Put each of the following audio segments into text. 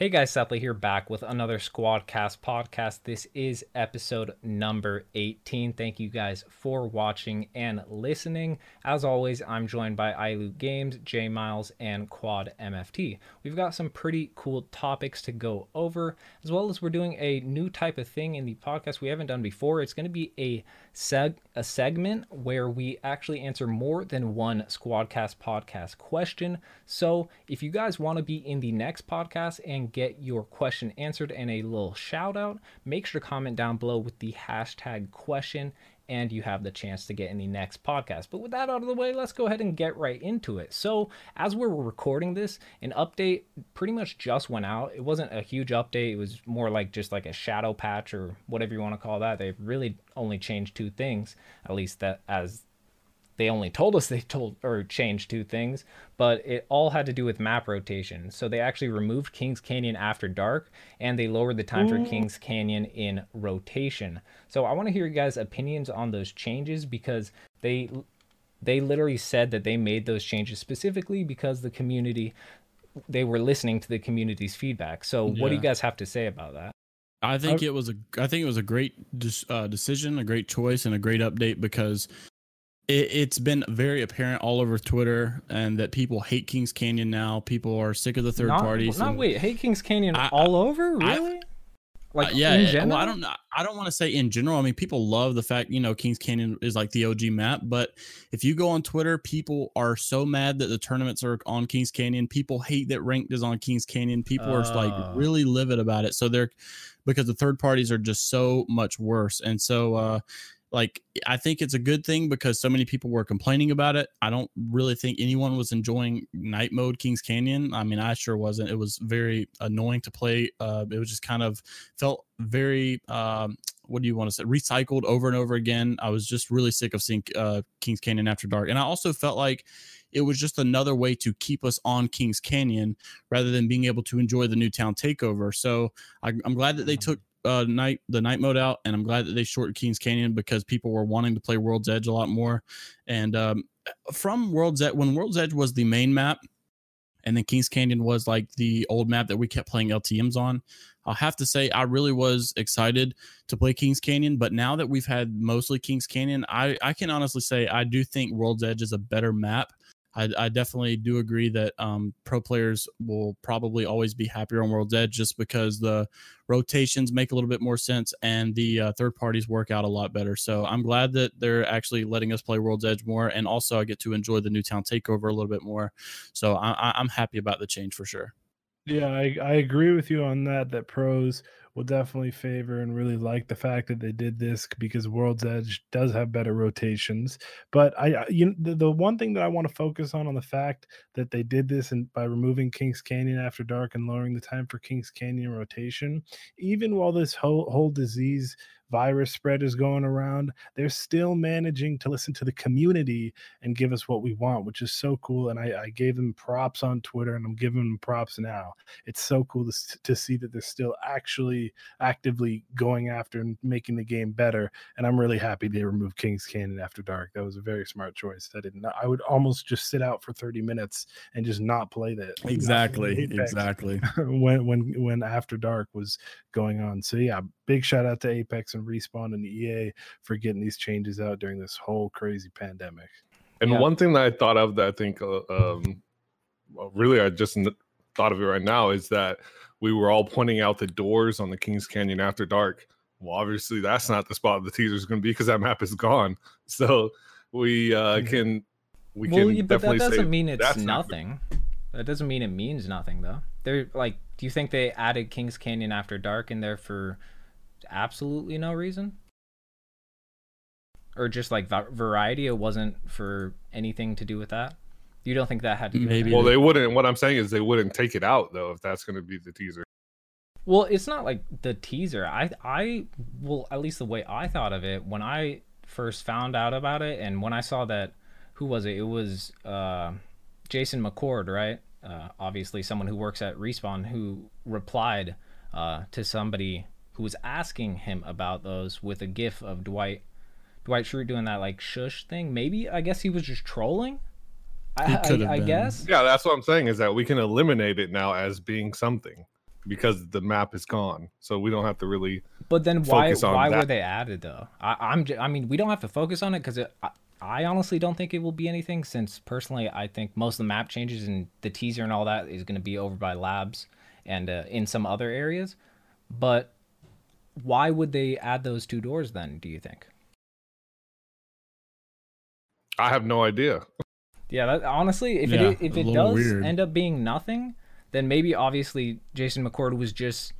Hey guys, Sethley here back with another Squadcast podcast. This is episode number 18. Thank you guys for watching and listening. As always, I'm joined by iLoot Games, J Miles, and Quad MFT. We've got some pretty cool topics to go over, as well as we're doing a new type of thing in the podcast we haven't done before. It's going to be a seg a segment where we actually answer more than one Squadcast podcast question. So if you guys want to be in the next podcast and get your question answered and a little shout out, make sure to comment down below with the hashtag question and you have the chance to get in the next podcast. But with that out of the way, let's go ahead and get right into it. So, as we're recording this, an update pretty much just went out. It wasn't a huge update, it was more like just like a shadow patch or whatever you want to call that. They really only changed two things, at least that as they only told us they told or changed two things, but it all had to do with map rotation. So they actually removed Kings Canyon after dark and they lowered the time Ooh. for Kings Canyon in rotation. So I want to hear you guys' opinions on those changes because they they literally said that they made those changes specifically because the community they were listening to the community's feedback. So yeah. what do you guys have to say about that? I think it was a I think it was a great uh, decision, a great choice, and a great update because it, has been very apparent all over Twitter and that people hate Kings Canyon now. People are sick of the third not, parties. Not wait, hate Kings Canyon I, all over? Really? I, like uh, yeah, well, I don't I don't want to say in general. I mean, people love the fact you know Kings Canyon is like the OG map, but if you go on Twitter, people are so mad that the tournaments are on Kings Canyon. People hate that ranked is on Kings Canyon. People uh, are like really livid about it. So they're because the third parties are just so much worse, and so uh, like I think it's a good thing because so many people were complaining about it. I don't really think anyone was enjoying night mode Kings Canyon. I mean, I sure wasn't. It was very annoying to play. Uh, it was just kind of felt very um, what do you want to say recycled over and over again. I was just really sick of seeing uh, Kings Canyon after dark, and I also felt like it was just another way to keep us on Kings Canyon rather than being able to enjoy the new town takeover. So I, am glad that they took uh, night the night mode out, and I'm glad that they shortened Kings Canyon because people were wanting to play World's Edge a lot more. And um, from World's Edge, when World's Edge was the main map, and then Kings Canyon was like the old map that we kept playing LTM's on. I'll have to say I really was excited to play Kings Canyon, but now that we've had mostly Kings Canyon, I I can honestly say I do think World's Edge is a better map I, I definitely do agree that um, pro players will probably always be happier on World's Edge just because the rotations make a little bit more sense and the uh, third parties work out a lot better. So I'm glad that they're actually letting us play World's Edge more, and also I get to enjoy the Newtown Takeover a little bit more. So I, I'm happy about the change for sure. Yeah, I, I agree with you on that. That pros will definitely favor and really like the fact that they did this because World's Edge does have better rotations. But I, you the, the one thing that I want to focus on on the fact that they did this and by removing Kings Canyon after dark and lowering the time for Kings Canyon rotation, even while this whole whole disease virus spread is going around, they're still managing to listen to the community and give us what we want, which is so cool. And I, I gave them props on Twitter and I'm giving them props now. It's so cool to, to see that they're still actually actively going after and making the game better. And I'm really happy they removed Kings Canyon after dark. That was a very smart choice. I didn't, I would almost just sit out for 30 minutes and just not play that. Exactly. Exactly. when, when, when after dark was going on. So yeah, big shout out to Apex and Respawn and EA for getting these changes out during this whole crazy pandemic. And yeah. one thing that I thought of that I think, uh, um, really, I just thought of it right now is that we were all pointing out the doors on the Kings Canyon after dark. Well, obviously, that's not the spot the teaser is going to be because that map is gone. So we uh, can we well, can but that doesn't mean it's nothing. That doesn't mean it means nothing, though. They're like, do you think they added Kings Canyon after dark in there for absolutely no reason? Or just like variety, it wasn't for anything to do with that? You don't think that had to do Maybe. Well, they wouldn't. What I'm saying is they wouldn't take it out though if that's going to be the teaser. Well, it's not like the teaser. I I well, at least the way I thought of it when I first found out about it and when I saw that who was it? It was uh, Jason McCord, right? Uh, obviously someone who works at Respawn who replied uh, to somebody who was asking him about those with a gif of Dwight Dwight Schrute doing that like shush thing. Maybe I guess he was just trolling. I, I, I guess. Yeah, that's what I'm saying is that we can eliminate it now as being something. because the map is gone. So we don't have to really. But then why why that. were they added though? I, am I mean we don't have to focus on it because I, I honestly don't think it will be anything. Since personally I think most of the map changes and the teaser and all that is going to be over by labs and uh, in some other areas. But why would they add those two doors then? Do you think? I have no idea. Yeah, that, honestly, if yeah, it if it does weird. end up being nothing, then maybe obviously Jason McCord was just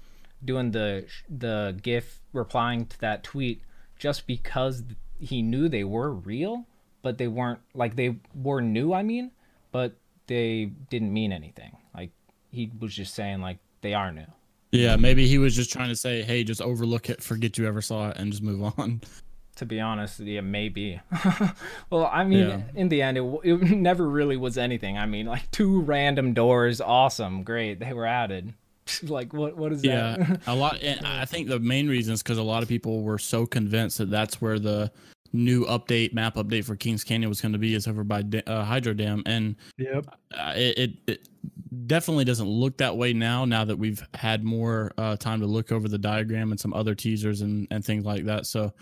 doing the the GIF replying to that tweet just because he knew they were real, but they weren't like they were new. I mean, but they didn't mean anything. Like he was just saying like they are new. Yeah, maybe he was just trying to say, "Hey, just overlook it, forget you ever saw it, and just move on." To be honest, yeah, maybe. well, I mean, yeah. in the end, it, it never really was anything. I mean, like two random doors, awesome, great, they were added. like, what? What is yeah, that? Yeah, a lot. And I think the main reason is because a lot of people were so convinced that that's where the new update map update for Kings Canyon was going to be is over by uh, Hydro Dam, and yep, uh, it, it, it definitely doesn't look that way now. Now that we've had more uh, time to look over the diagram and some other teasers and and things like that, so.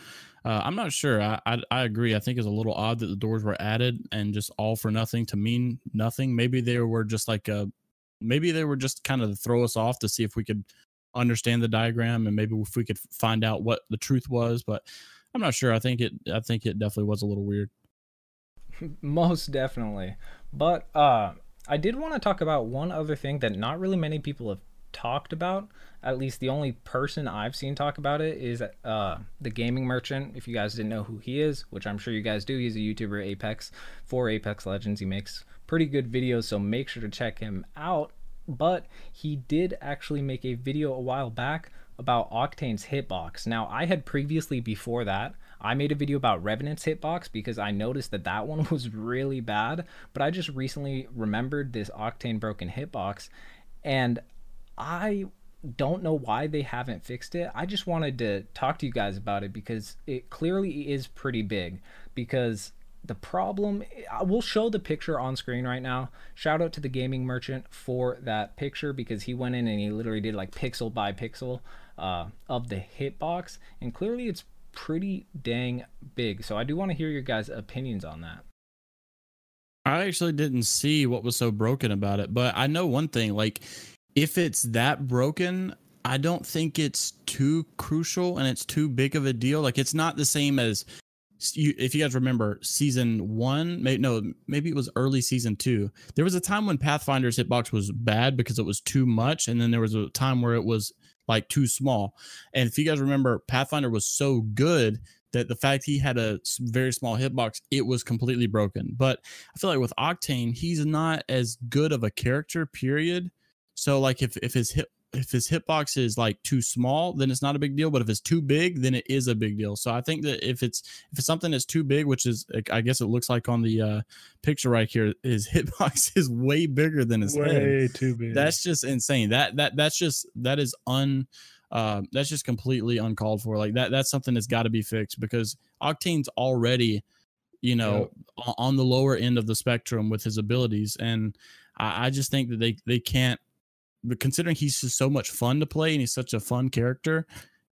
Uh, I'm not sure. I, I, I agree. I think it's a little odd that the doors were added and just all for nothing to mean nothing. Maybe they were just like a, maybe they were just kind of throw us off to see if we could understand the diagram and maybe if we could find out what the truth was. But I'm not sure. I think it. I think it definitely was a little weird. Most definitely. But uh, I did want to talk about one other thing that not really many people have talked about. At least the only person I've seen talk about it is uh, the gaming merchant. If you guys didn't know who he is, which I'm sure you guys do, he's a YouTuber Apex for Apex Legends. He makes pretty good videos, so make sure to check him out. But he did actually make a video a while back about Octane's hitbox. Now, I had previously before that, I made a video about Revenant's hitbox because I noticed that that one was really bad, but I just recently remembered this Octane broken hitbox and I don't know why they haven't fixed it. I just wanted to talk to you guys about it because it clearly is pretty big because the problem we'll show the picture on screen right now shout out to the gaming merchant for that picture because he went in and he literally did like pixel by pixel uh, of the hitbox, and clearly it's pretty dang big. So I do want to hear your guys' opinions on that. I actually didn't see what was so broken about it, but I know one thing like if it's that broken, I don't think it's too crucial and it's too big of a deal. Like it's not the same as if you guys remember season one, maybe no, maybe it was early season two. There was a time when Pathfinder's hitbox was bad because it was too much, and then there was a time where it was like too small. And if you guys remember, Pathfinder was so good that the fact he had a very small hitbox, it was completely broken. But I feel like with Octane, he's not as good of a character, period. So like if if his hit if his hitbox is like too small, then it's not a big deal. But if it's too big, then it is a big deal. So I think that if it's if it's something that's too big, which is I guess it looks like on the uh, picture right here, his hitbox is way bigger than his way head. too big. That's just insane. That that that's just that is un. Uh, that's just completely uncalled for. Like that, that's something that's got to be fixed because Octane's already, you know, yep. on the lower end of the spectrum with his abilities, and I, I just think that they they can't considering he's just so much fun to play and he's such a fun character,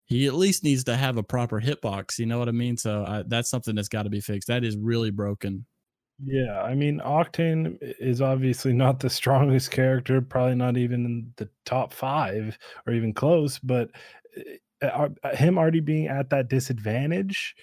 he at least needs to have a proper hitbox. You know what I mean? So uh, that's something that's got to be fixed. That is really broken. Yeah, I mean, Octane is obviously not the strongest character, probably not even in the top five or even close. But uh, uh him already being at that disadvantage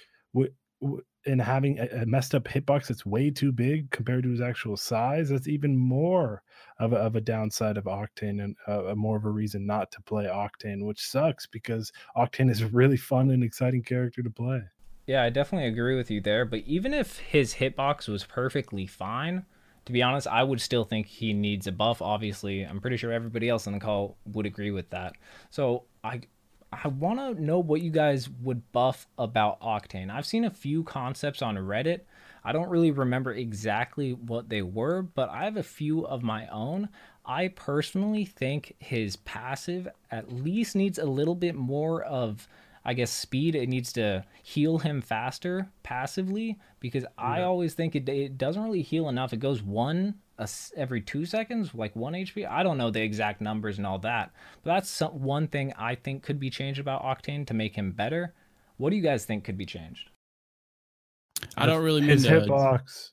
and having a, a messed up hitbox that's way too big compared to his actual size, that's even more of a, of a downside of Octane and uh, more of a reason not to play Octane, which sucks because Octane is a really fun and exciting character to play. Yeah, I definitely agree with you there. But even if his hitbox was perfectly fine, to be honest, I would still think he needs a buff. Obviously, I'm pretty sure everybody else on the call would agree with that. So I I want to know what you guys would buff about Octane. I've seen a few concepts on Reddit. I don't really remember exactly what they were, but I have a few of my own. I personally think his passive at least needs a little bit more of, I guess, speed. It needs to heal him faster passively because yeah. I always think it, it doesn't really heal enough. It goes one a, every two seconds, like one HP. I don't know the exact numbers and all that, but that's some, one thing I think could be changed about Octane to make him better. What do you guys think could be changed? I don't really mean his to, hitbox.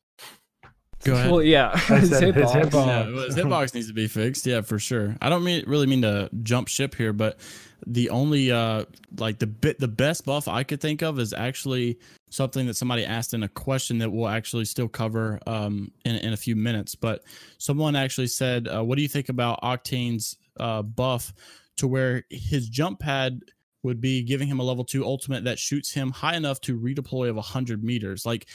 Go ahead. Well, yeah, his, his hitbox. His hitbox. Yeah, his hitbox needs to be fixed. Yeah, for sure. I don't mean really mean to jump ship here, but the only uh like the bit the best buff I could think of is actually something that somebody asked in a question that we'll actually still cover um in in a few minutes. But someone actually said, uh, "What do you think about Octane's uh buff to where his jump pad?" would be giving him a level two ultimate that shoots him high enough to redeploy of 100 meters. Like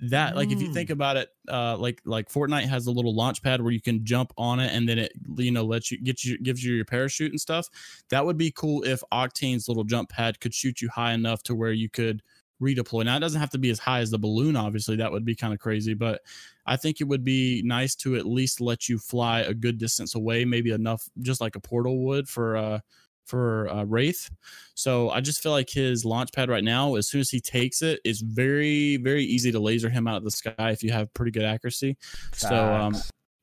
that like if you think mm. about it uh like like fortnite has a little launch pad where you can jump on it and then it you know lets you get you gives you your parachute and stuff that would be cool if octane's little jump pad could shoot you high enough to where you could redeploy now it doesn't have to be as high as the balloon obviously that would be kind of crazy but i think it would be nice to at least let you fly a good distance away maybe enough just like a portal would for uh for uh, Wraith. So I just feel like his launch pad right now, as soon as he takes it, is very, very easy to laser him out of the sky if you have pretty good accuracy. Facts. So, um,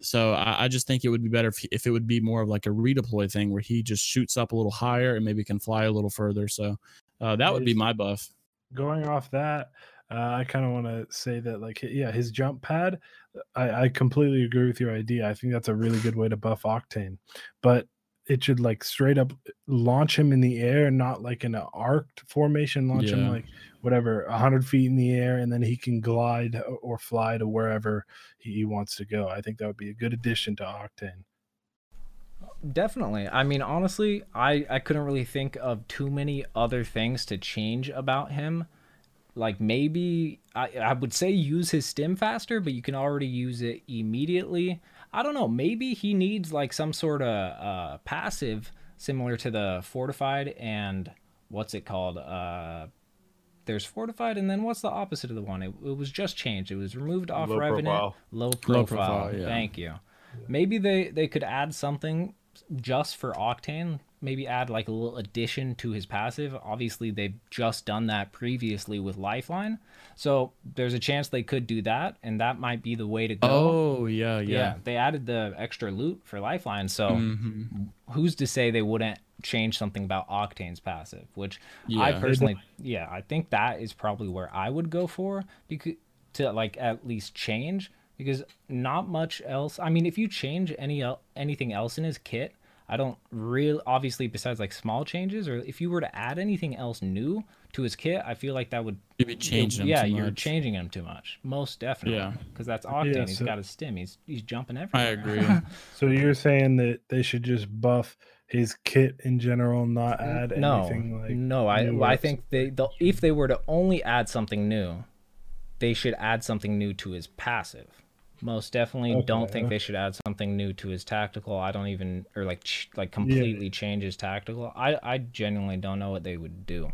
so I, I, just think it would be better if, if it would be more of like a redeploy thing where he just shoots up a little higher and maybe can fly a little further. So uh, that would be my buff. Going off that, uh, I kind of want to say that, like, yeah, his jump pad, I, I completely agree with your idea. I think that's a really good way to buff Octane. But it should like straight up launch him in the air, not like in an arced formation. Launch yeah. him like whatever, hundred feet in the air, and then he can glide or fly to wherever he wants to go. I think that would be a good addition to Octane. Definitely. I mean, honestly, I I couldn't really think of too many other things to change about him. Like maybe I I would say use his stim faster, but you can already use it immediately. I don't know. Maybe he needs like some sort of uh, passive similar to the fortified and what's it called? Uh, there's fortified, and then what's the opposite of the one? It, it was just changed. It was removed off low Revenant. Profile. Low profile. Low profile yeah. Thank you. Maybe they they could add something just for Octane, maybe add like a little addition to his passive. Obviously, they've just done that previously with Lifeline, so there's a chance they could do that, and that might be the way to go. Oh yeah, yeah. yeah they added the extra loot for Lifeline, so mm-hmm. who's to say they wouldn't change something about Octane's passive? Which yeah. I personally, yeah, I think that is probably where I would go for because to like at least change because not much else. I mean, if you change any anything else in his kit, I don't really obviously besides like small changes or if you were to add anything else new to his kit, I feel like that would You'd be changing Yeah, you're much. changing him too much. Most definitely. Yeah. Because that's Octane. Yeah, so, he's got his stim. He's he's jumping everywhere. I agree. so you're saying that they should just buff his kit in general, not add no, anything like No, I I think they if they were to only add something new, they should add something new to his passive. Most definitely okay. don't think they should add something new to his tactical. I don't even or like ch- like completely yeah. change his tactical. I I genuinely don't know what they would do.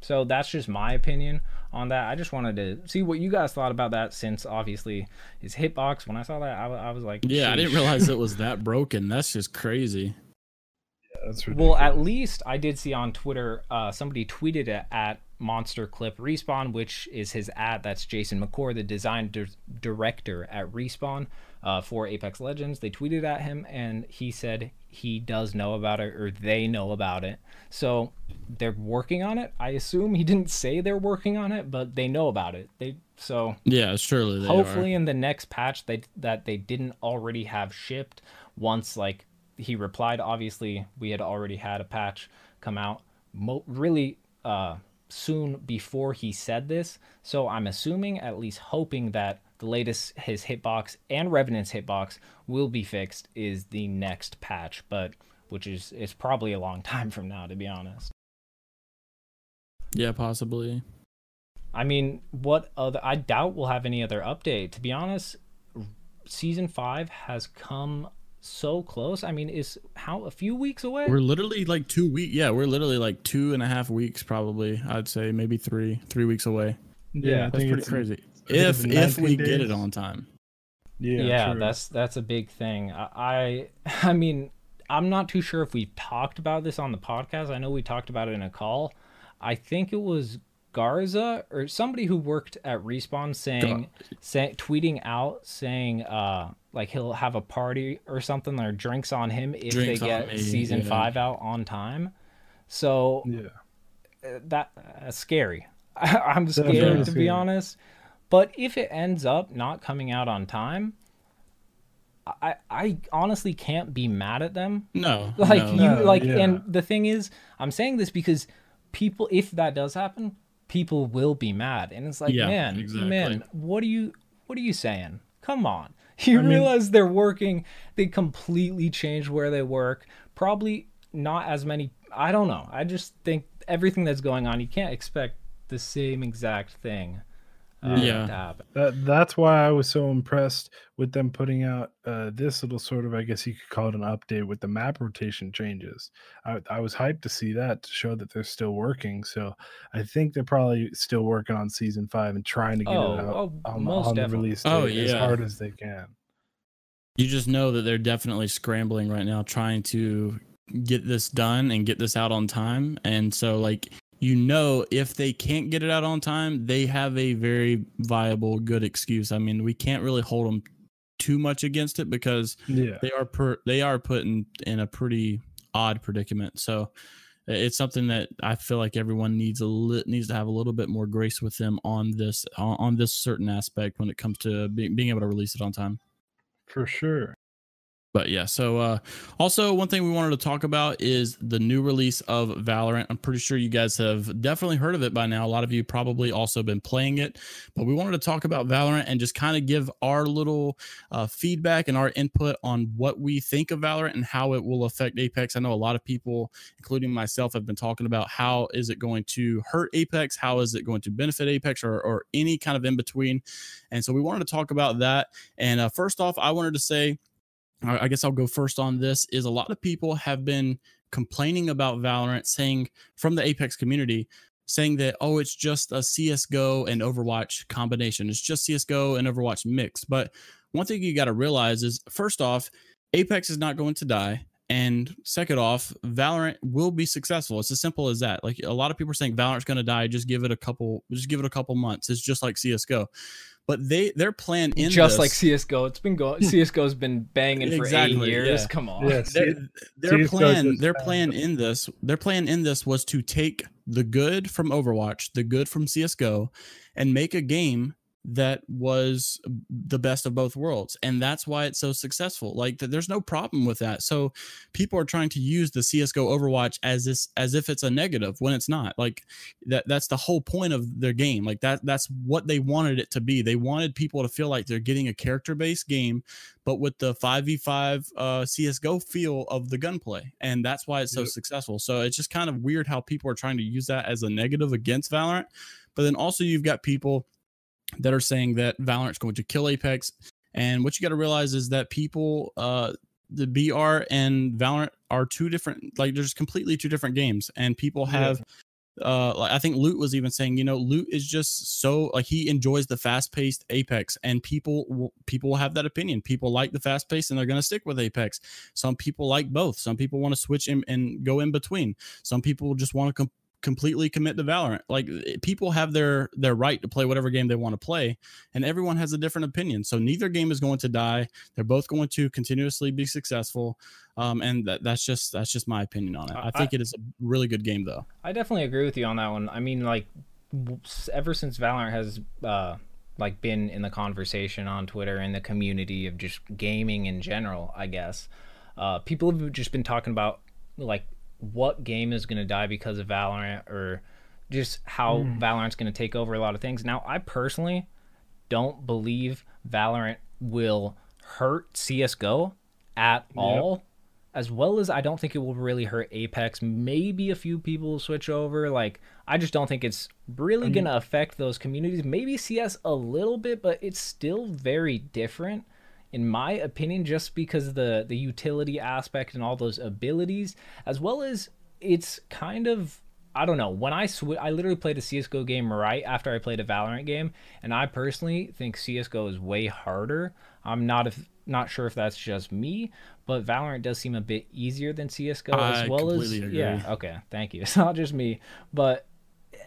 So that's just my opinion on that. I just wanted to see what you guys thought about that since obviously his hitbox when I saw that I, I was like Yeah, Sheesh. I didn't realize it was that broken. That's just crazy. Yeah, that's ridiculous. Well, at least I did see on Twitter uh, somebody tweeted it at Monster Clip Respawn, which is his ad. That's Jason McCord, the design di- director at Respawn uh, for Apex Legends. They tweeted at him, and he said he does know about it, or they know about it. So they're working on it. I assume he didn't say they're working on it, but they know about it. They so yeah, surely. hopefully, are. in the next patch, they that they didn't already have shipped. Once like he replied, obviously we had already had a patch come out. Mo- really. Uh, soon before he said this. So I'm assuming, at least hoping, that the latest his hitbox and Revenant's hitbox will be fixed is the next patch, but which is is probably a long time from now, to be honest. Yeah, possibly. I mean, what other? I doubt we'll have any other update. To be honest, season five has come so close. I mean, is how a few weeks away? We're literally like two weeks. Yeah, we're literally like two and a half weeks, probably. I'd say maybe three, three weeks away. Yeah, yeah that's pretty crazy. If if we days. get it on time. Yeah, yeah, true. that's that's a big thing. I I mean, I'm not too sure if we've talked about this on the podcast. I know we talked about it in a call. I think it was Garza or somebody who worked at Respawn saying, say, tweeting out saying, uh, like he'll have a party or something or drinks on him if drinks they get season yeah. five out on time. So yeah, uh, that uh, scary. I'm scared to be honest. But if it ends up not coming out on time, I I honestly can't be mad at them. No, like no. you no, like, yeah. and the thing is, I'm saying this because people, if that does happen, people will be mad, and it's like, yeah, man, exactly. man, what are you, what are you saying? Come on, you I realize mean, they're working. They completely changed where they work. Probably not as many. I don't know. I just think everything that's going on, you can't expect the same exact thing uh, yeah. That, that's why I was so impressed with them putting out uh, this little sort of, I guess you could call it an update with the map rotation changes. I, I was hyped to see that to show that they're still working. So I think they're probably still working on season five and trying to get oh, it out oh, on, on the release oh, date oh, yeah. as hard as they can. You just know that they're definitely scrambling right now, trying to get this done and get this out on time. And so, like, you know if they can't get it out on time, they have a very viable, good excuse. I mean, we can't really hold them too much against it because yeah. they are per they are put in, in a pretty odd predicament. So it's something that I feel like everyone needs a li- needs to have a little bit more grace with them on this on, on this certain aspect when it comes to being, being able to release it on time. For sure but yeah so uh, also one thing we wanted to talk about is the new release of valorant. I'm pretty sure you guys have definitely heard of it by now. A lot of you probably also been playing it. But we wanted to talk about valorant and just kind of give our little uh, feedback and our input on what we think of valorant and how it will affect apex. I know a lot of people including myself have been talking about how is it going to hurt apex? How is it going to benefit apex or, or any kind of in between and so we wanted to talk about that. And uh, first off i wanted to say I guess I'll go first on this is a lot of people have been complaining about Valorant saying from the Apex community saying that oh it's just a CS:GO and Overwatch combination. It's just CS:GO and Overwatch mix. But one thing you got to realize is first off, Apex is not going to die. And second off, Valorant will be successful. It's as simple as that. Like a lot of people are saying Valorant's going to die. Just give it a couple. Just give it a couple months. It's just like CS:GO but they their plan in just this, like CS:GO. It's been going. CS:GO's been banging exactly, for eight years. Yeah. Come on. Yeah, their, their plan, their plan in this, their plan in this was to take the good from Overwatch, the good from CS:GO, and make a game that was the best of both worlds. And that's why it's so successful. Like there's no problem with that. So people are trying to use the csgo overwatch as this as if it's a negative when it's not. Like that that's the whole point of their game. Like that that's what they wanted it to be. They wanted people to feel like they're getting a character based game but with the 5v5 uh, csgo feel of the gunplay. And that's why it's so yep. successful. So it's just kind of weird how people are trying to use that as a negative against valorant. But then also you've got people that are saying that Valorant's going to kill Apex. And what you got to realize is that people, uh, the BR and Valorant are two different, like there's completely two different games, and people have. Yeah. Uh, like I think Loot was even saying, you know, Loot is just so like he enjoys the fast-paced Apex, and people people will have that opinion. People like the fast pace, and they're going to stick with Apex. Some people like both. Some people want to switch in, and go in between. Some people just want to com- completely commit to Valorant. Like eh, people have their their right to play whatever game they want to play, and everyone has a different opinion. So neither game is going to die. They're both going to continuously be successful. Um, and that, that's just that's just my opinion on it. I think I, it is a really good game, though. I definitely agree with you on that one. I mean, like ever since Valorant has uh, like been in the conversation on Twitter and the community of just gaming in general, I guess uh, people have just been talking about like what game is going to die because of Valorant or just how mm. Valorant's going to take over a lot of things. Now, I personally don't believe Valorant will hurt CS:GO at yep. all. As well as I don't think it will really hurt Apex. Maybe a few people will switch over. Like I just don't think it's really gonna affect those communities. Maybe CS a little bit, but it's still very different in my opinion, just because the the utility aspect and all those abilities, as well as it's kind of I don't know. When I sw- I literally played a CS:GO game right after I played a Valorant game, and I personally think CS:GO is way harder. I'm not if not sure if that's just me, but Valorant does seem a bit easier than CS:GO I as well as agree. yeah. Okay, thank you. It's not just me, but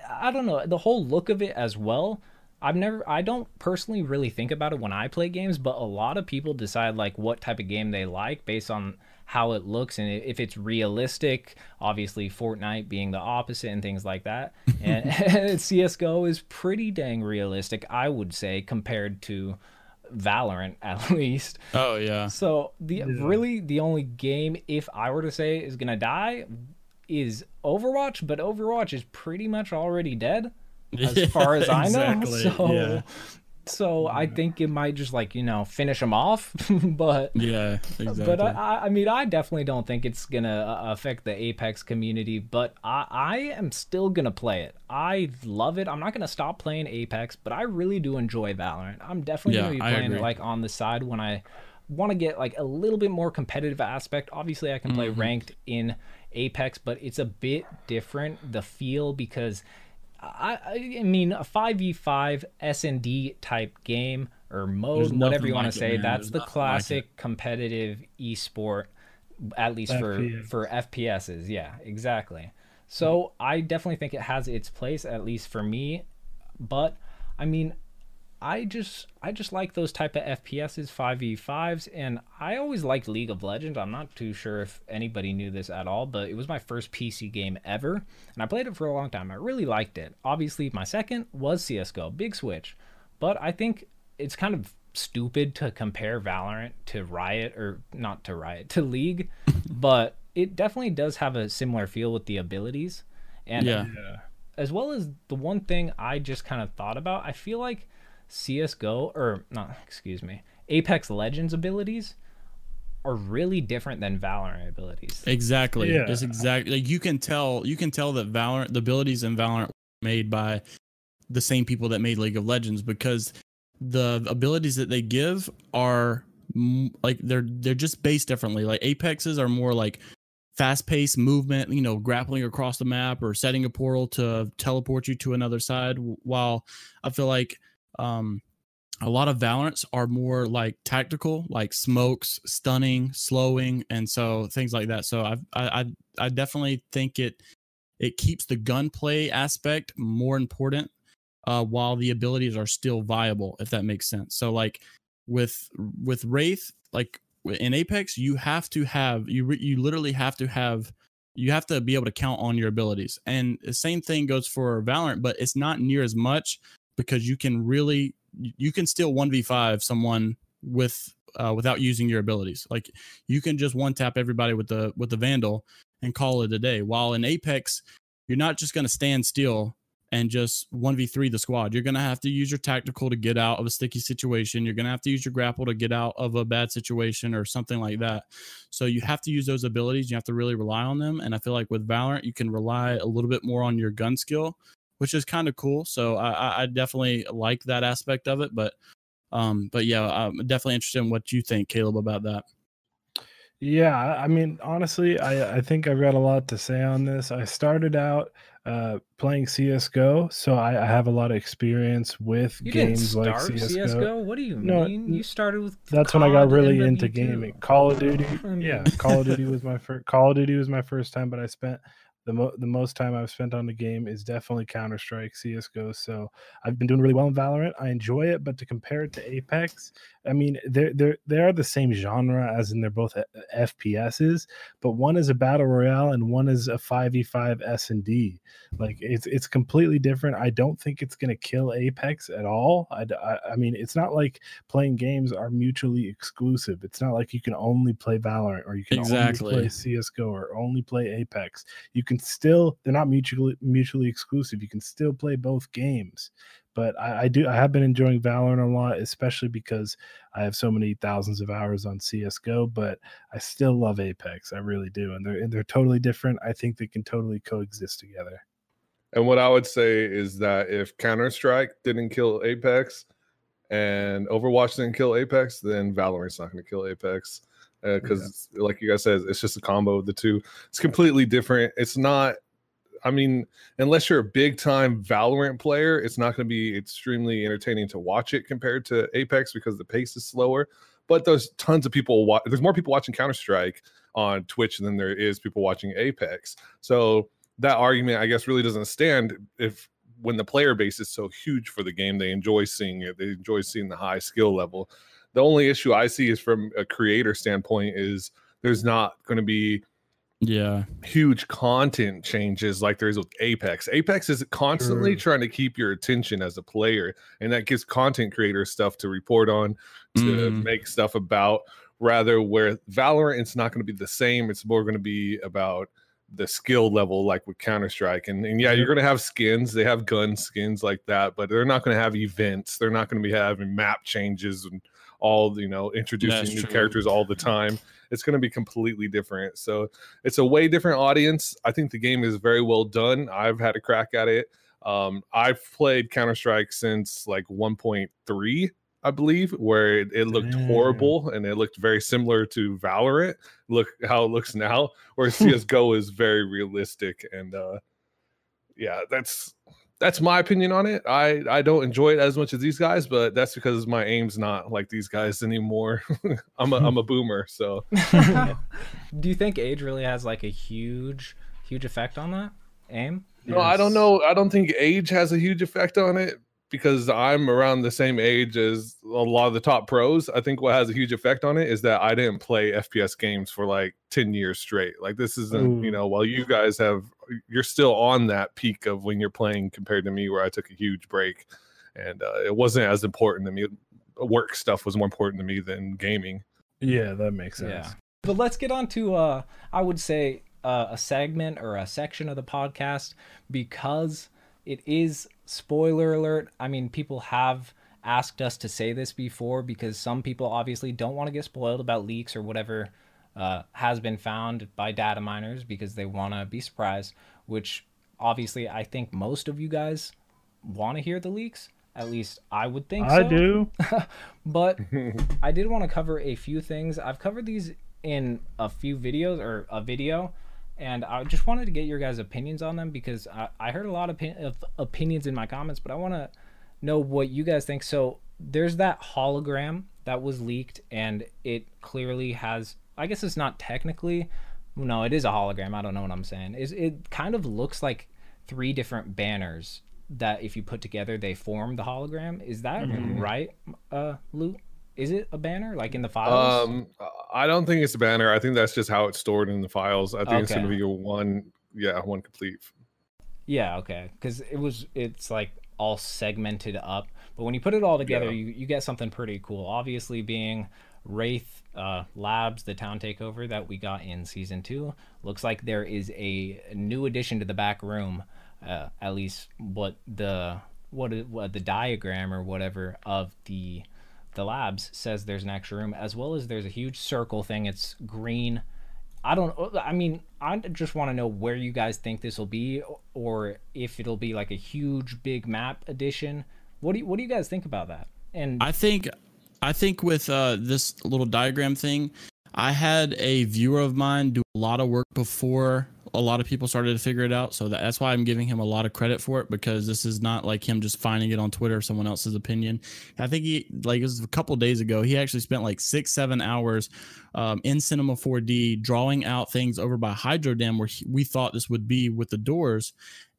I don't know the whole look of it as well. I've never I don't personally really think about it when I play games, but a lot of people decide like what type of game they like based on how it looks and if it's realistic. Obviously, Fortnite being the opposite and things like that. And, and CS:GO is pretty dang realistic, I would say, compared to Valorant at least. Oh yeah. So the yeah. really the only game if I were to say is gonna die is Overwatch, but Overwatch is pretty much already dead as far as I know. So yeah. So I think it might just like you know finish them off, but yeah, exactly. But I, I mean, I definitely don't think it's gonna uh, affect the Apex community. But I, I am still gonna play it. I love it. I'm not gonna stop playing Apex, but I really do enjoy Valorant. I'm definitely yeah, gonna be playing it like on the side when I want to get like a little bit more competitive aspect. Obviously, I can play mm-hmm. ranked in Apex, but it's a bit different the feel because I, I mean, a 5v5 S&D type game or mode, whatever you want to say, it, that's There's the classic like competitive esport, at least FPS. for, for FPSs. Yeah, exactly. So I definitely think it has its place, at least for me. But I mean, I just I just like those type of FPSs, 5v5s, and I always liked League of Legends. I'm not too sure if anybody knew this at all, but it was my first PC game ever, and I played it for a long time. I really liked it. Obviously, my second was CS:GO, big switch, but I think it's kind of stupid to compare Valorant to Riot or not to Riot to League, but it definitely does have a similar feel with the abilities, and yeah. Uh, as well as the one thing I just kind of thought about, I feel like CS:GO or not, excuse me, Apex Legends abilities are really different than Valorant abilities. Exactly. Yeah. It's exactly like you can tell you can tell that Valorant the abilities in Valorant were made by the same people that made League of Legends because the abilities that they give are like they're they're just based differently. Like Apexes are more like fast-paced movement, you know, grappling across the map or setting a portal to teleport you to another side while I feel like um, a lot of Valorants are more like tactical, like smokes, stunning, slowing, and so things like that. So I I I definitely think it it keeps the gunplay aspect more important uh, while the abilities are still viable, if that makes sense. So like with with Wraith, like in Apex, you have to have you you literally have to have you have to be able to count on your abilities. And the same thing goes for Valorant, but it's not near as much because you can really you can still 1v5 someone with uh, without using your abilities. Like you can just one tap everybody with the with the vandal and call it a day. While in apex you're not just going to stand still and just 1v3 the squad. You're going to have to use your tactical to get out of a sticky situation. You're going to have to use your grapple to get out of a bad situation or something like that. So you have to use those abilities. You have to really rely on them. And i feel like with valorant you can rely a little bit more on your gun skill which is kind of cool. So I, I definitely like that aspect of it. But um, but yeah, I'm definitely interested in what you think, Caleb, about that. Yeah, I mean, honestly, I I think I've got a lot to say on this. I started out uh, playing CS:GO, so I, I, have a lot of experience with you games like CS:GO. CS:GO. What do you no, mean? You started with that's when I got really into gaming. Call of Duty, yeah, Call of Duty was my first. Call of Duty was my first time, but I spent the, mo- the most time I've spent on the game is definitely Counter Strike, CS:GO. So I've been doing really well in Valorant. I enjoy it, but to compare it to Apex, I mean, they're they're they are the same genre as in they're both uh, uh, FPSs, but one is a battle royale and one is a five v five S and D. Like it's it's completely different. I don't think it's gonna kill Apex at all. I, I, I mean, it's not like playing games are mutually exclusive. It's not like you can only play Valorant or you can exactly. only play CS:GO or only play Apex. You still they're not mutually mutually exclusive. You can still play both games. But I, I do I have been enjoying Valorant a lot, especially because I have so many thousands of hours on CS:GO. But I still love Apex. I really do, and they're and they're totally different. I think they can totally coexist together. And what I would say is that if Counter Strike didn't kill Apex and Overwatch didn't kill Apex, then Valorant's not going to kill Apex because, uh, yeah. like you guys said, it's just a combo of the two. It's completely different. It's not. I mean, unless you're a big time Valorant player, it's not going to be extremely entertaining to watch it compared to Apex because the pace is slower. But there's tons of people. Wa- there's more people watching Counter Strike on Twitch than there is people watching Apex. So that argument, I guess, really doesn't stand if when the player base is so huge for the game, they enjoy seeing it. They enjoy seeing the high skill level. The only issue I see is from a creator standpoint is there's not going to be yeah huge content changes like there is with apex apex is constantly sure. trying to keep your attention as a player and that gives content creators stuff to report on to mm. make stuff about rather where valorant it's not going to be the same it's more going to be about the skill level like with counter-strike and, and yeah you're going to have skins they have gun skins like that but they're not going to have events they're not going to be having map changes and all you know introducing That's new true. characters all the time it's going to be completely different so it's a way different audience i think the game is very well done i've had a crack at it um, i've played counter-strike since like 1.3 I believe, where it, it looked mm. horrible and it looked very similar to Valorant. Look how it looks now, where CS:GO is very realistic and uh, yeah, that's that's my opinion on it. I I don't enjoy it as much as these guys, but that's because my aim's not like these guys anymore. I'm a I'm a boomer, so. Do you think age really has like a huge huge effect on that aim? No, yes. I don't know. I don't think age has a huge effect on it because I'm around the same age as a lot of the top pros, I think what has a huge effect on it is that I didn't play FPS games for like 10 years straight. Like this isn't, Ooh. you know, while you guys have you're still on that peak of when you're playing compared to me where I took a huge break and uh, it wasn't as important to me. Work stuff was more important to me than gaming. Yeah, that makes sense. Yeah. But let's get on to uh I would say uh, a segment or a section of the podcast because it is spoiler alert. I mean, people have asked us to say this before because some people obviously don't want to get spoiled about leaks or whatever uh, has been found by data miners because they want to be surprised, which obviously I think most of you guys want to hear the leaks. At least I would think I so. do. but I did want to cover a few things. I've covered these in a few videos or a video and I just wanted to get your guys' opinions on them because I, I heard a lot of, opin- of opinions in my comments, but I want to know what you guys think. So there's that hologram that was leaked, and it clearly has. I guess it's not technically. No, it is a hologram. I don't know what I'm saying. Is it kind of looks like three different banners that if you put together they form the hologram. Is that mm-hmm. right, uh, Luke? Is it a banner like in the files? Um, I don't think it's a banner. I think that's just how it's stored in the files. I think okay. it's gonna be a one, yeah, one complete. Yeah, okay, because it was it's like all segmented up, but when you put it all together, yeah. you you get something pretty cool. Obviously, being Wraith uh, Labs, the town takeover that we got in season two, looks like there is a new addition to the back room. Uh, at least what the what, what the diagram or whatever of the the labs says there's an extra room as well as there's a huge circle thing. It's green. I don't i mean i just want to know where you guys think this will be or if it'll be like a huge big map addition. What do you what do you guys think about that? And i think i think with uh, this little diagram thing i had a viewer of mine do a lot of work before a lot of people started to figure it out. So that's why I'm giving him a lot of credit for it because this is not like him just finding it on Twitter or someone else's opinion. I think he like it was a couple days ago. He actually spent like six seven hours um, in Cinema 4D drawing out things over by Hydro Dam where he, we thought this would be with the doors.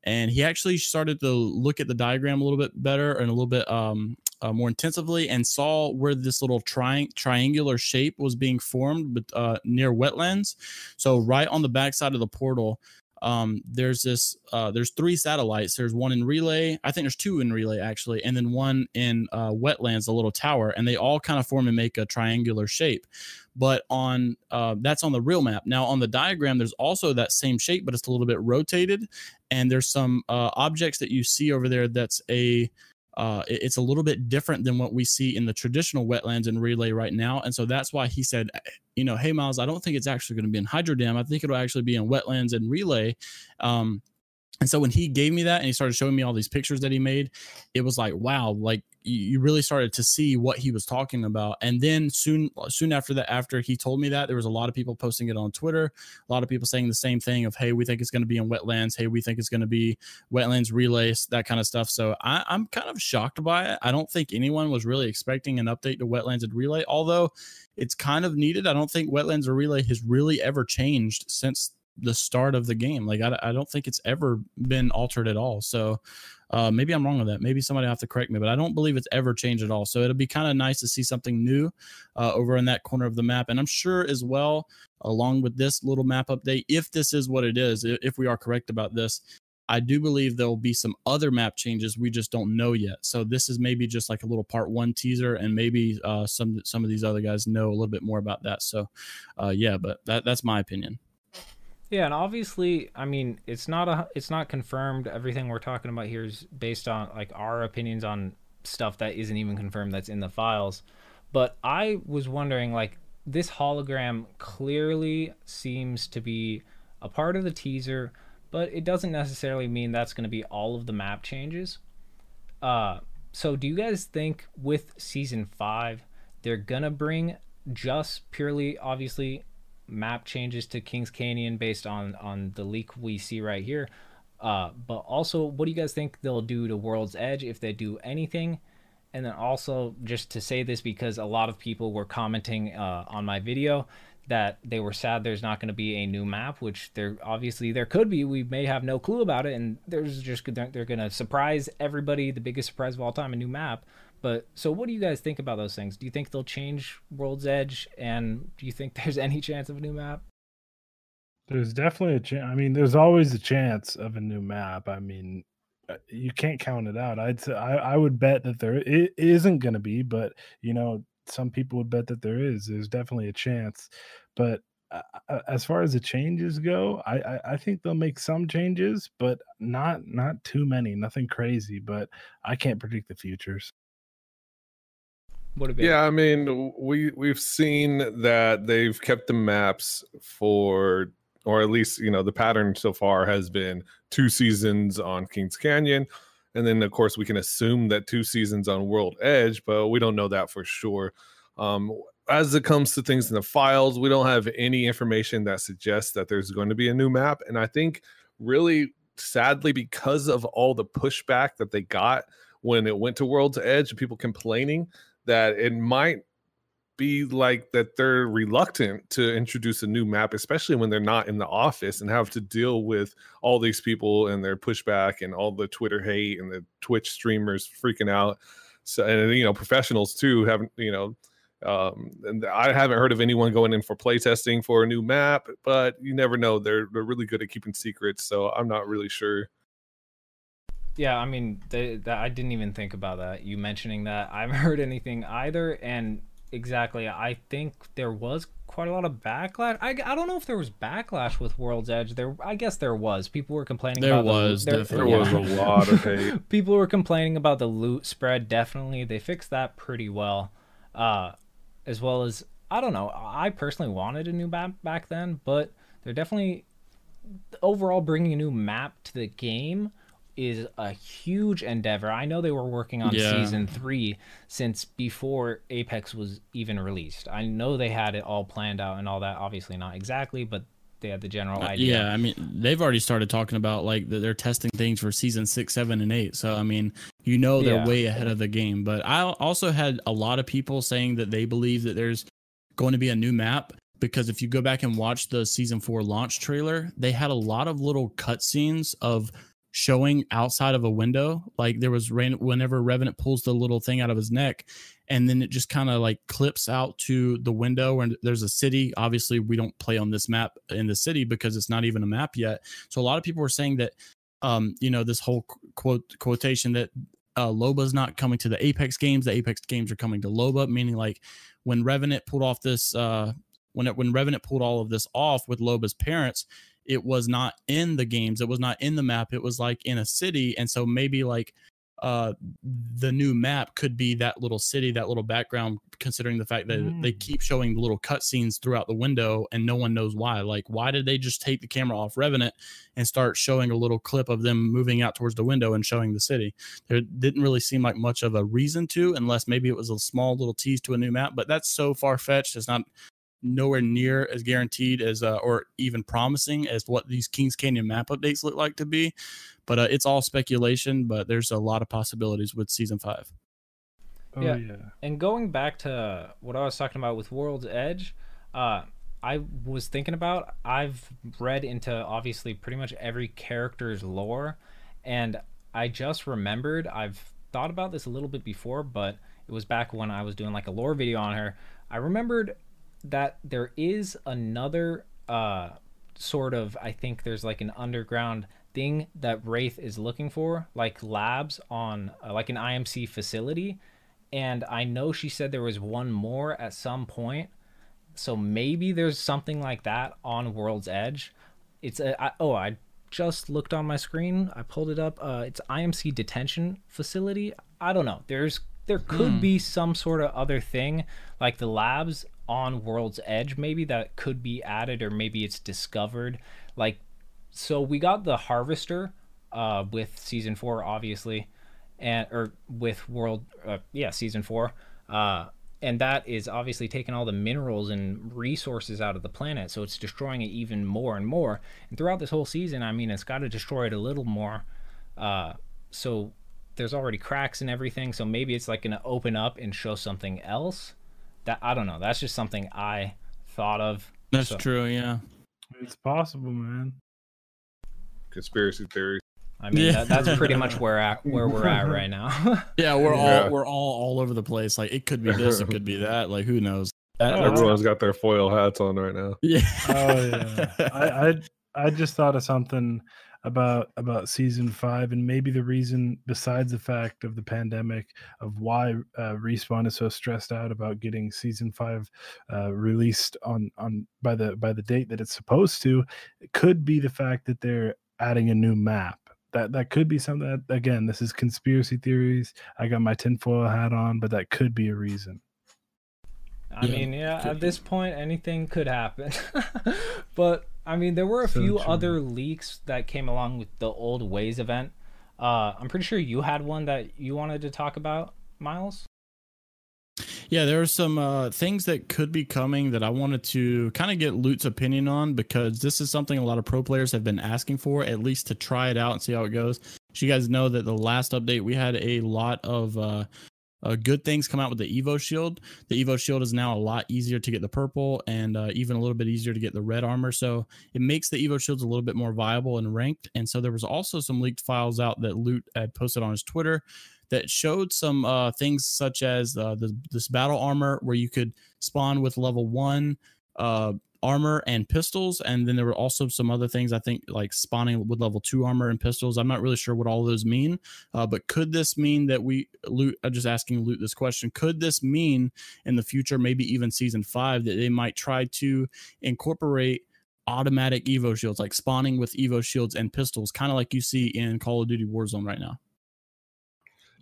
And he actually started to look at the diagram a little bit better and a little bit um, uh, more intensively and saw where this little tri- triangular shape was being formed but, uh, near wetlands. So right on the backside of the portal, um, there's this uh, there's three satellites. There's one in relay. I think there's two in relay actually, and then one in uh, wetlands, a little tower, and they all kind of form and make a triangular shape. But on uh, that's on the real map. Now on the diagram, there's also that same shape, but it's a little bit rotated, and there's some uh, objects that you see over there. That's a uh, it's a little bit different than what we see in the traditional wetlands and relay right now. And so that's why he said, you know, hey, Miles, I don't think it's actually going to be in Hydro Dam. I think it'll actually be in wetlands and relay. Um, and so when he gave me that and he started showing me all these pictures that he made, it was like, wow, like you really started to see what he was talking about. And then soon, soon after that, after he told me that, there was a lot of people posting it on Twitter. A lot of people saying the same thing of, "Hey, we think it's going to be in wetlands. Hey, we think it's going to be wetlands relays, that kind of stuff." So I, I'm kind of shocked by it. I don't think anyone was really expecting an update to wetlands and relay, although it's kind of needed. I don't think wetlands or relay has really ever changed since the start of the game. Like I, I don't think it's ever been altered at all. So uh, maybe I'm wrong with that. Maybe somebody have to correct me, but I don't believe it's ever changed at all. So it'll be kind of nice to see something new uh, over in that corner of the map. And I'm sure as well, along with this little map update, if this is what it is, if we are correct about this, I do believe there will be some other map changes we just don't know yet. So this is maybe just like a little part one teaser, and maybe uh, some some of these other guys know a little bit more about that. So uh, yeah, but that that's my opinion. Yeah, and obviously, I mean, it's not a it's not confirmed. Everything we're talking about here is based on like our opinions on stuff that isn't even confirmed that's in the files. But I was wondering like this hologram clearly seems to be a part of the teaser but it doesn't necessarily mean that's going to be all of the map changes. Uh, so do you guys think with season five they're gonna bring just purely, obviously, map changes to Kings Canyon based on on the leak we see right here? Uh, but also, what do you guys think they'll do to World's Edge if they do anything? And then also, just to say this because a lot of people were commenting uh, on my video, that they were sad there's not going to be a new map, which there obviously there could be. We may have no clue about it, and there's just they're, they're going to surprise everybody, the biggest surprise of all time, a new map. But so, what do you guys think about those things? Do you think they'll change World's Edge, and do you think there's any chance of a new map? There's definitely a chance. I mean, there's always a chance of a new map. I mean, uh, you can't count it out. I'd say I, I would bet that there it isn't going to be, but you know, some people would bet that there is. There's definitely a chance, but uh, uh, as far as the changes go, I, I, I think they'll make some changes, but not not too many, nothing crazy. But I can't predict the futures. What about? Yeah, I mean, we we've seen that they've kept the maps for, or at least you know the pattern so far has been two seasons on Kings Canyon, and then of course we can assume that two seasons on World Edge, but we don't know that for sure. Um, as it comes to things in the files, we don't have any information that suggests that there's going to be a new map. And I think really sadly, because of all the pushback that they got when it went to World's Edge and people complaining that it might be like that they're reluctant to introduce a new map, especially when they're not in the office and have to deal with all these people and their pushback and all the Twitter hate and the Twitch streamers freaking out. So, and you know, professionals too haven't, you know, um, and I haven't heard of anyone going in for playtesting for a new map, but you never know. They're they're really good at keeping secrets, so I'm not really sure. Yeah, I mean, they, that, I didn't even think about that. You mentioning that, I haven't heard anything either, and exactly. I think there was quite a lot of backlash. I, I don't know if there was backlash with World's Edge. There, I guess there was. People were complaining. There about was. The, there, there yeah. was a lot of hate. People were complaining about the loot spread. Definitely, they fixed that pretty well. Uh, as well as I don't know. I personally wanted a new map back then, but they're definitely overall bringing a new map to the game is a huge endeavor. I know they were working on yeah. season three since before Apex was even released. I know they had it all planned out and all that. Obviously, not exactly, but they had the general uh, idea. yeah, I mean, they've already started talking about like they're testing things for season six, seven, and eight. So I mean, you know, they're yeah. way ahead of the game. But I also had a lot of people saying that they believe that there's going to be a new map because if you go back and watch the season four launch trailer, they had a lot of little cutscenes of showing outside of a window. Like there was rain whenever Revenant pulls the little thing out of his neck, and then it just kind of like clips out to the window and there's a city. Obviously, we don't play on this map in the city because it's not even a map yet. So a lot of people were saying that, um, you know, this whole quote quotation that uh, Loba's not coming to the Apex games. The Apex games are coming to Loba, meaning like when Revenant pulled off this. Uh, when it, when Revenant pulled all of this off with Loba's parents, it was not in the games. It was not in the map. It was like in a city. And so maybe like uh the new map could be that little city, that little background, considering the fact that mm. they keep showing the little cutscenes throughout the window and no one knows why. Like, why did they just take the camera off Revenant and start showing a little clip of them moving out towards the window and showing the city? There didn't really seem like much of a reason to, unless maybe it was a small little tease to a new map, but that's so far fetched. It's not nowhere near as guaranteed as uh, or even promising as what these Kings Canyon map updates look like to be. But uh, it's all speculation. But there's a lot of possibilities with season five. Oh, yeah. yeah. And going back to what I was talking about with World's Edge, uh, I was thinking about, I've read into obviously pretty much every character's lore, and I just remembered I've thought about this a little bit before, but it was back when I was doing like a lore video on her. I remembered that there is another uh sort of I think there's like an underground thing that Wraith is looking for, like labs on uh, like an IMC facility. And I know she said there was one more at some point. So maybe there's something like that on World's Edge. It's a I, oh I just looked on my screen. I pulled it up. Uh, it's IMC detention facility. I don't know. There's there could mm. be some sort of other thing like the labs on World's Edge maybe that could be added or maybe it's discovered. Like so we got the Harvester uh, with season 4 obviously and or with World uh, yeah, season 4. Uh, and that is obviously taking all the minerals and resources out of the planet so it's destroying it even more and more and throughout this whole season i mean it's got to destroy it a little more uh, so there's already cracks and everything so maybe it's like going to open up and show something else that i don't know that's just something i thought of that's so. true yeah it's possible man conspiracy theory I mean, yeah. that, that's pretty much where at, where we're at right now. yeah, we're yeah. all we're all all over the place. Like it could be this, it could be that. Like who knows? That, Everyone's got their foil hats on right now. Yeah. Oh yeah. I, I I just thought of something about about season five and maybe the reason besides the fact of the pandemic of why uh, respawn is so stressed out about getting season five uh, released on on by the by the date that it's supposed to it could be the fact that they're adding a new map. That that could be something that again this is conspiracy theories. I got my tinfoil hat on but that could be a reason. I yeah, mean yeah at this point anything could happen. But i mean there were a so few true. other leaks that came along with the old ways event uh i'm pretty sure you had one that you wanted to talk about miles yeah, there are some uh, things that could be coming that I wanted to kind of get Loot's opinion on because this is something a lot of pro players have been asking for, at least to try it out and see how it goes. So you guys know that the last update we had a lot of uh, uh, good things come out with the Evo Shield. The Evo Shield is now a lot easier to get the purple and uh, even a little bit easier to get the red armor. So it makes the Evo Shields a little bit more viable and ranked. And so there was also some leaked files out that Loot had posted on his Twitter that showed some uh, things such as uh, the, this battle armor where you could spawn with level one uh, armor and pistols. And then there were also some other things, I think, like spawning with level two armor and pistols. I'm not really sure what all those mean, uh, but could this mean that we loot? I'm just asking loot this question. Could this mean in the future, maybe even season five, that they might try to incorporate? automatic evo shields like spawning with evo shields and pistols kind of like you see in call of duty warzone right now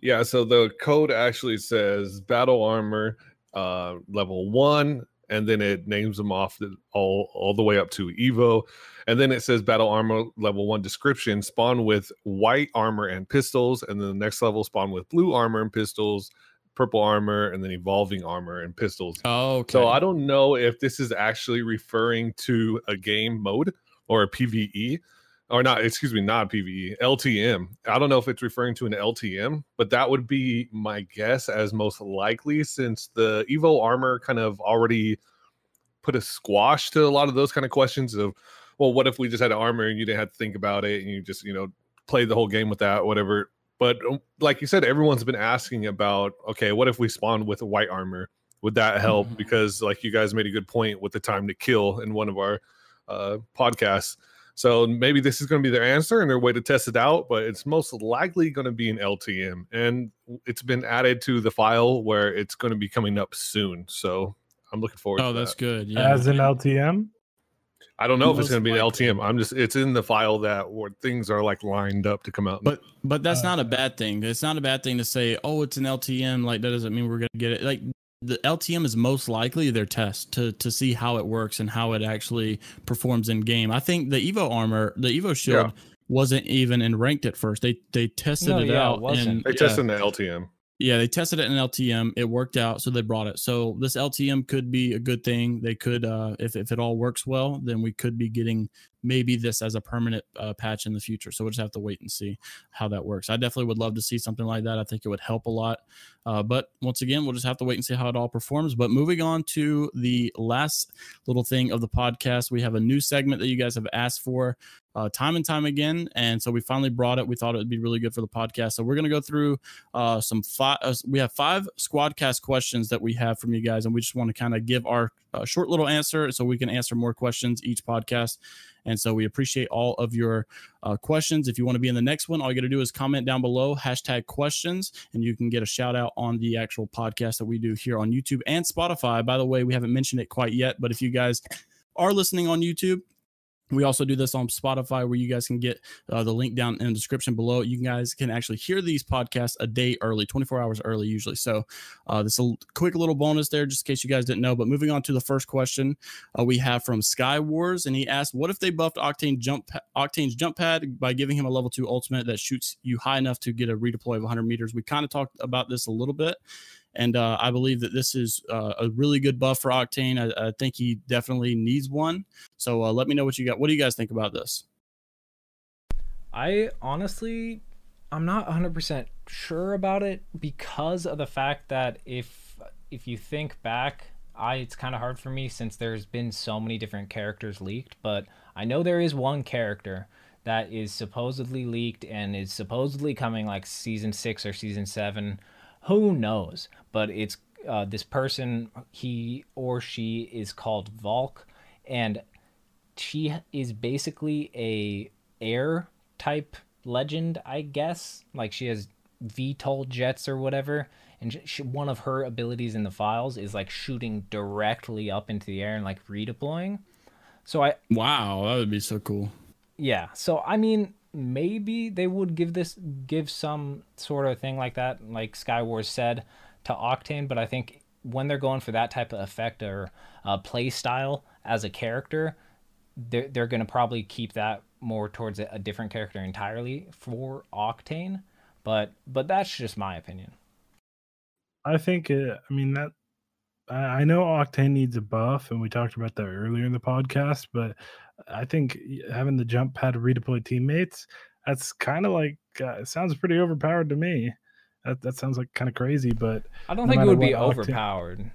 yeah, so the code actually says battle armor uh, level one, and then it names them off the, all all the way up to Evo, and then it says battle armor level one description spawn with white armor and pistols, and then the next level spawn with blue armor and pistols, purple armor, and then evolving armor and pistols. Oh, okay. So I don't know if this is actually referring to a game mode or a PVE or not, excuse me, not PVE, LTM. I don't know if it's referring to an LTM, but that would be my guess as most likely since the Evo armor kind of already put a squash to a lot of those kind of questions of, well, what if we just had armor and you didn't have to think about it and you just, you know, played the whole game with that, whatever. But um, like you said, everyone's been asking about, okay, what if we spawn with white armor? Would that help? Mm-hmm. Because like you guys made a good point with the time to kill in one of our uh, podcasts so maybe this is going to be their answer and their way to test it out, but it's most likely going to be an LTM. And it's been added to the file where it's going to be coming up soon. So I'm looking forward oh, that's that. good. Yeah. As an LTM? I don't know most if it's going to be an LTM. I'm just it's in the file that where things are like lined up to come out. But but that's uh, not a bad thing. It's not a bad thing to say, "Oh, it's an LTM." Like that doesn't mean we're going to get it. Like the LTM is most likely their test to to see how it works and how it actually performs in game. I think the Evo armor, the Evo shield yeah. wasn't even in ranked at first. They they tested no, it yeah, out. It and, they tested yeah. the LTM. Yeah, they tested it in LTM. It worked out, so they brought it. So this LTM could be a good thing. They could, uh, if if it all works well, then we could be getting maybe this as a permanent uh, patch in the future. So we'll just have to wait and see how that works. I definitely would love to see something like that. I think it would help a lot. Uh, but once again, we'll just have to wait and see how it all performs. But moving on to the last little thing of the podcast, we have a new segment that you guys have asked for uh, time and time again. And so we finally brought it. We thought it would be really good for the podcast. So we're going to go through uh, some five. Uh, we have five Squadcast questions that we have from you guys, and we just want to kind of give our uh, short little answer so we can answer more questions each podcast. And so we appreciate all of your uh, questions. If you want to be in the next one, all you got to do is comment down below hashtag questions, and you can get a shout out on the actual podcast that we do here on YouTube and Spotify. By the way, we haven't mentioned it quite yet, but if you guys are listening on YouTube, we also do this on Spotify where you guys can get uh, the link down in the description below. You guys can actually hear these podcasts a day early, 24 hours early, usually. So, uh, this is a quick little bonus there, just in case you guys didn't know. But moving on to the first question, uh, we have from Sky Wars, and he asked, What if they buffed Octane jump Octane's jump pad by giving him a level two ultimate that shoots you high enough to get a redeploy of 100 meters? We kind of talked about this a little bit. And uh, I believe that this is uh, a really good buff for Octane. I, I think he definitely needs one. So uh, let me know what you got. What do you guys think about this? I honestly, I'm not 100% sure about it because of the fact that if if you think back, I it's kind of hard for me since there's been so many different characters leaked, but I know there is one character that is supposedly leaked and is supposedly coming like season 6 or season 7 who knows? But it's uh, this person, he or she is called Valk, and she is basically a air type legend, I guess. Like she has VTOL jets or whatever. And she, one of her abilities in the files is like shooting directly up into the air and like redeploying. So I wow, that would be so cool. Yeah. So I mean, maybe they would give this give some sort of thing like that, like Skywars said to Octane. But I think when they're going for that type of effect or uh, play style as a character, they're they're gonna probably keep that more towards a, a different character entirely for Octane. But but that's just my opinion. I think it, I mean that I know Octane needs a buff, and we talked about that earlier in the podcast. But I think having the jump pad to redeploy teammates, that's kind of like uh, it sounds pretty overpowered to me. That that sounds like kind of crazy, but I don't no think it would be Octane... overpowered.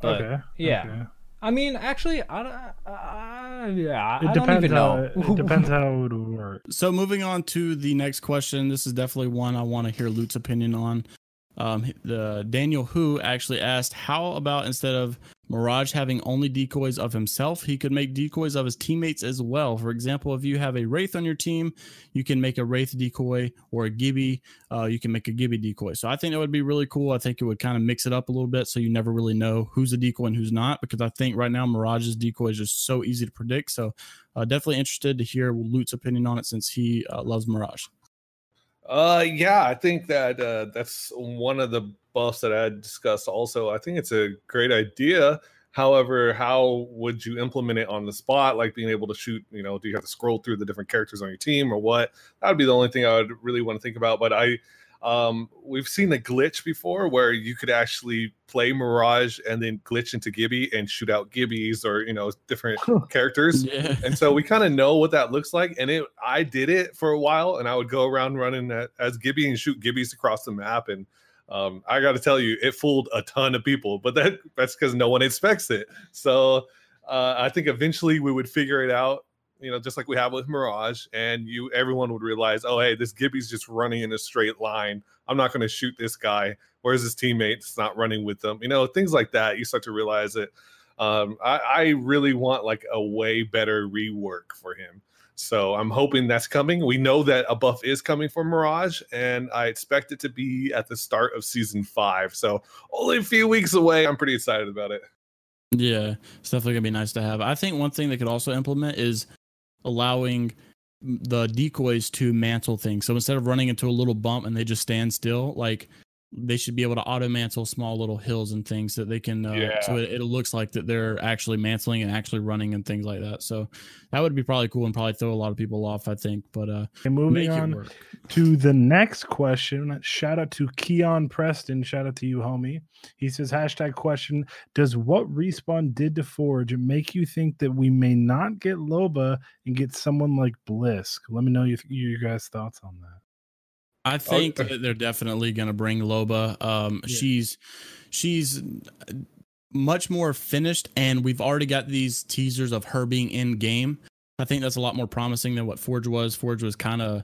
But okay. Yeah. Okay. I mean, actually, I don't. Uh, yeah, it I depends how, It depends how it would work. So, moving on to the next question. This is definitely one I want to hear Loot's opinion on. Um, the Daniel Who actually asked, "How about instead of Mirage having only decoys of himself, he could make decoys of his teammates as well. For example, if you have a Wraith on your team, you can make a Wraith decoy or a Gibby. Uh, you can make a Gibby decoy. So I think that would be really cool. I think it would kind of mix it up a little bit so you never really know who's a decoy and who's not. Because I think right now Mirage's decoy is just so easy to predict. So uh, definitely interested to hear Loot's opinion on it since he uh, loves Mirage. Uh, yeah, I think that uh, that's one of the buffs that I discussed. Also, I think it's a great idea. However, how would you implement it on the spot? Like being able to shoot, you know, do you have to scroll through the different characters on your team or what? That would be the only thing I would really want to think about. But I, um, we've seen a glitch before where you could actually play Mirage and then glitch into Gibby and shoot out Gibbies or you know different characters. Yeah. And so we kind of know what that looks like. And it, I did it for a while, and I would go around running as Gibby and shoot Gibbies across the map. And um, I got to tell you, it fooled a ton of people, but that that's because no one expects it. So uh, I think eventually we would figure it out you know, just like we have with Mirage, and you everyone would realize, oh, hey, this Gibby's just running in a straight line. I'm not going to shoot this guy. Where's his teammates not running with them? You know, things like that. You start to realize it. Um, I, I really want like a way better rework for him. So I'm hoping that's coming. We know that a buff is coming for Mirage, and I expect it to be at the start of season five. So only a few weeks away. I'm pretty excited about it. Yeah, it's definitely gonna be nice to have. I think one thing they could also implement is allowing the decoys to mantle things. So instead of running into a little bump and they just stand still, like they should be able to auto mantle small little hills and things that they can uh, yeah. so it, it, looks like that they're actually mantling and actually running and things like that. So that would be probably cool and probably throw a lot of people off i think but uh and moving on to the next question shout out to keon preston shout out to you homie. He says hashtag question does what respawn did to forge make you think that we may not get loba and get someone like blisk? Let me know your, your guys thoughts on that I think okay. that they're definitely going to bring Loba. Um, yeah. She's she's much more finished, and we've already got these teasers of her being in game. I think that's a lot more promising than what Forge was. Forge was kind of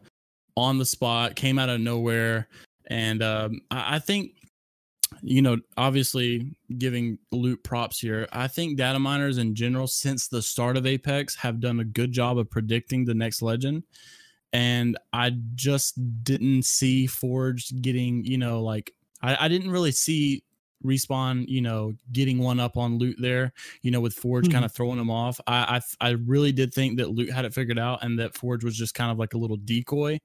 on the spot, came out of nowhere, and um, I, I think you know, obviously giving loot props here. I think data miners in general, since the start of Apex, have done a good job of predicting the next legend and I just didn't see Forge getting, you know, like I, I didn't really see respawn you know getting one up on loot there you know with forge mm-hmm. kind of throwing them off. I, I i really did think that loot had it figured out and that forge was just kind of like a little decoy.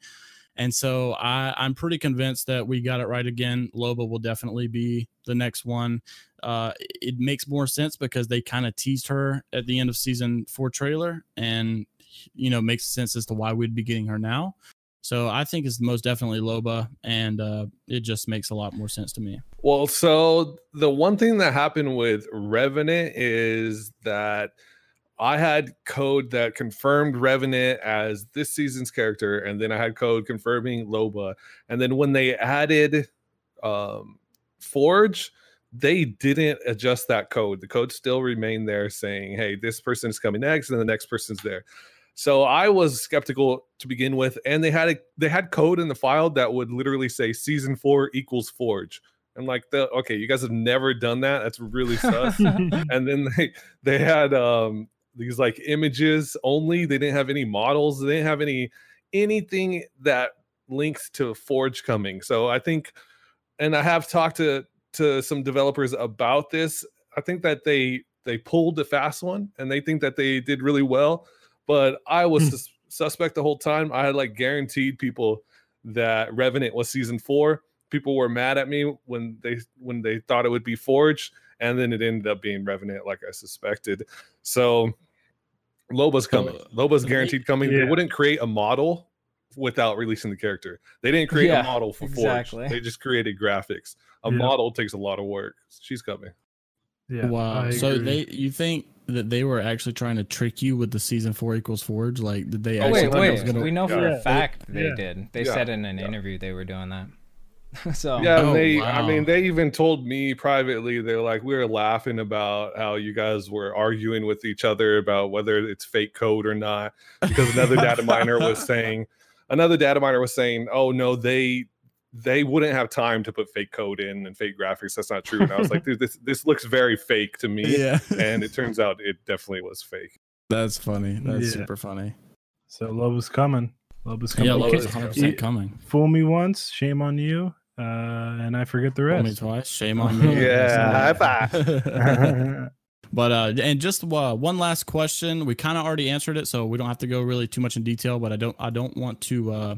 And so i i'm pretty convinced that we got it right again. Loba will definitely be the next one. Uh it makes more sense because they kind of teased her at the end of season four trailer and you know makes sense as to why we'd be getting her now. So I think it's most definitely Loba, and uh, it just makes a lot more sense to me. Well, so the one thing that happened with Revenant is that I had code that confirmed Revenant as this season's character, and then I had code confirming Loba, and then when they added um, Forge, they didn't adjust that code. The code still remained there, saying, "Hey, this person is coming next, and the next person's there." So I was skeptical to begin with, and they had a they had code in the file that would literally say season four equals Forge. And like the okay, you guys have never done that. That's really sus. and then they they had um these like images only. They didn't have any models. They didn't have any anything that links to Forge coming. So I think, and I have talked to to some developers about this. I think that they they pulled a fast one, and they think that they did really well but I was hmm. sus- suspect the whole time. I had like guaranteed people that Revenant was season four. People were mad at me when they when they thought it would be Forge, and then it ended up being Revenant, like I suspected. So Loba's coming. Loba's guaranteed coming. Yeah. They wouldn't create a model without releasing the character. They didn't create yeah, a model for exactly. Forge. They just created graphics. A yeah. model takes a lot of work. She's coming. Yeah. Wow. So they you think that they were actually trying to trick you with the season four equals Forge? Like, did they? Oh, wait, wait. Gonna... We know for yeah. a fact they yeah. did. They yeah. said in an interview they were doing that. so yeah, oh, they. Wow. I mean, they even told me privately. They're like, we were laughing about how you guys were arguing with each other about whether it's fake code or not, because another data miner was saying. Another data miner was saying, "Oh no, they they wouldn't have time to put fake code in and fake graphics. That's not true. And I was like, dude, this this looks very fake to me. Yeah. and it turns out it definitely was fake. That's funny. That's yeah. super funny. So Loba's coming. Loba's coming. Yeah, Loba's 100 percent coming. Fool me once, shame on you. Uh, and I forget the rest. Fool me twice, shame on me. yeah, high five. But uh, and just uh, one last question. We kind of already answered it, so we don't have to go really too much in detail. But I don't I don't want to uh,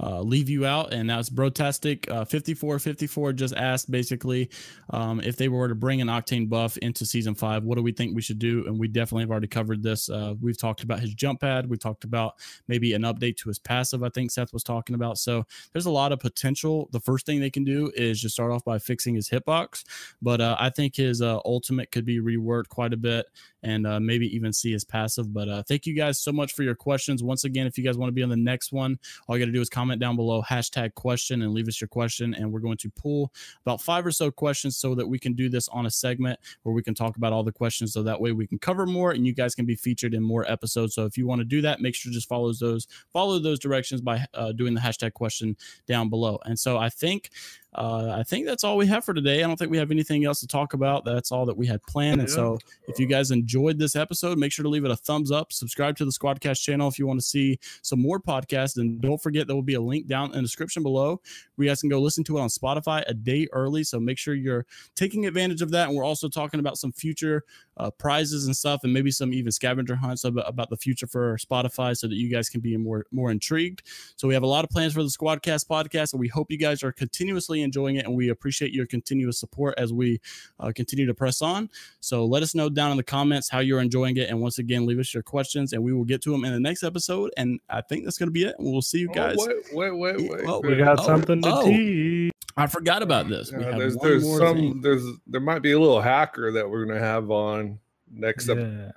uh, leave you out. And that's Brotastic uh, 5454 just asked basically um, if they were to bring an Octane buff into season five, what do we think we should do? And we definitely have already covered this. Uh, we've talked about his jump pad. We've talked about maybe an update to his passive. I think Seth was talking about. So there's a lot of potential. The first thing they can do is just start off by fixing his hitbox. But uh, I think his uh, ultimate could be reworked quite a bit and uh, maybe even see his passive. But uh, thank you guys so much for your questions. Once again, if you guys want to be on the next one, all you got to do is comment down below hashtag question and leave us your question. And we're going to pull about five or so questions so that we can do this on a segment where we can talk about all the questions. So that way we can cover more and you guys can be featured in more episodes. So if you want to do that, make sure just follow those follow those directions by uh, doing the hashtag question down below. And so I think uh, I think that's all we have for today. I don't think we have anything else to talk about. That's all that we had planned. And so, if you guys enjoyed this episode, make sure to leave it a thumbs up. Subscribe to the Squadcast channel if you want to see some more podcasts. And don't forget, there will be a link down in the description below where you guys can go listen to it on Spotify a day early. So, make sure you're taking advantage of that. And we're also talking about some future uh, prizes and stuff, and maybe some even scavenger hunts about, about the future for Spotify so that you guys can be more, more intrigued. So, we have a lot of plans for the Squadcast podcast, and we hope you guys are continuously really enjoying it, and we appreciate your continuous support as we uh, continue to press on. So let us know down in the comments how you're enjoying it, and once again, leave us your questions, and we will get to them in the next episode. And I think that's going to be it. We'll see you oh, guys. Oh, wait, wait, wait, wait. Oh, we got oh, something to oh. tease. I forgot about this. Yeah, there's there's some thing. there's there might be a little hacker that we're gonna have on next yeah. episode.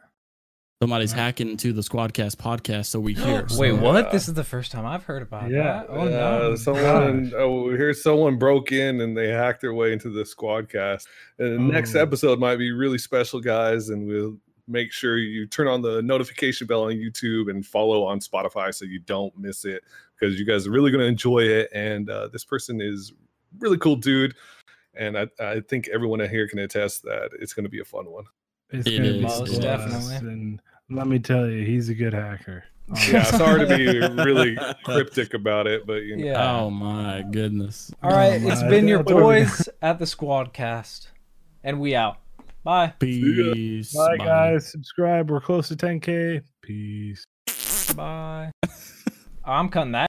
Somebody's hacking into the Squadcast podcast, so we hear. Wait, so, what? This is the first time I've heard about yeah. that. Oh yeah, no! Someone, oh, here's someone broke in and they hacked their way into the Squadcast. And the oh. next episode might be really special, guys, and we'll make sure you turn on the notification bell on YouTube and follow on Spotify so you don't miss it because you guys are really going to enjoy it. And uh, this person is really cool dude, and I, I think everyone here can attest that it's going to be a fun one. It's it is, most definitely. And let me tell you, he's a good hacker. yeah, sorry to be really cryptic about it, but you know. Yeah. Oh my goodness. All right, oh it's been your boys at the Squadcast, and we out. Bye. Peace. Bye, Bye, guys. Subscribe. We're close to 10k. Peace. Bye. I'm cutting that.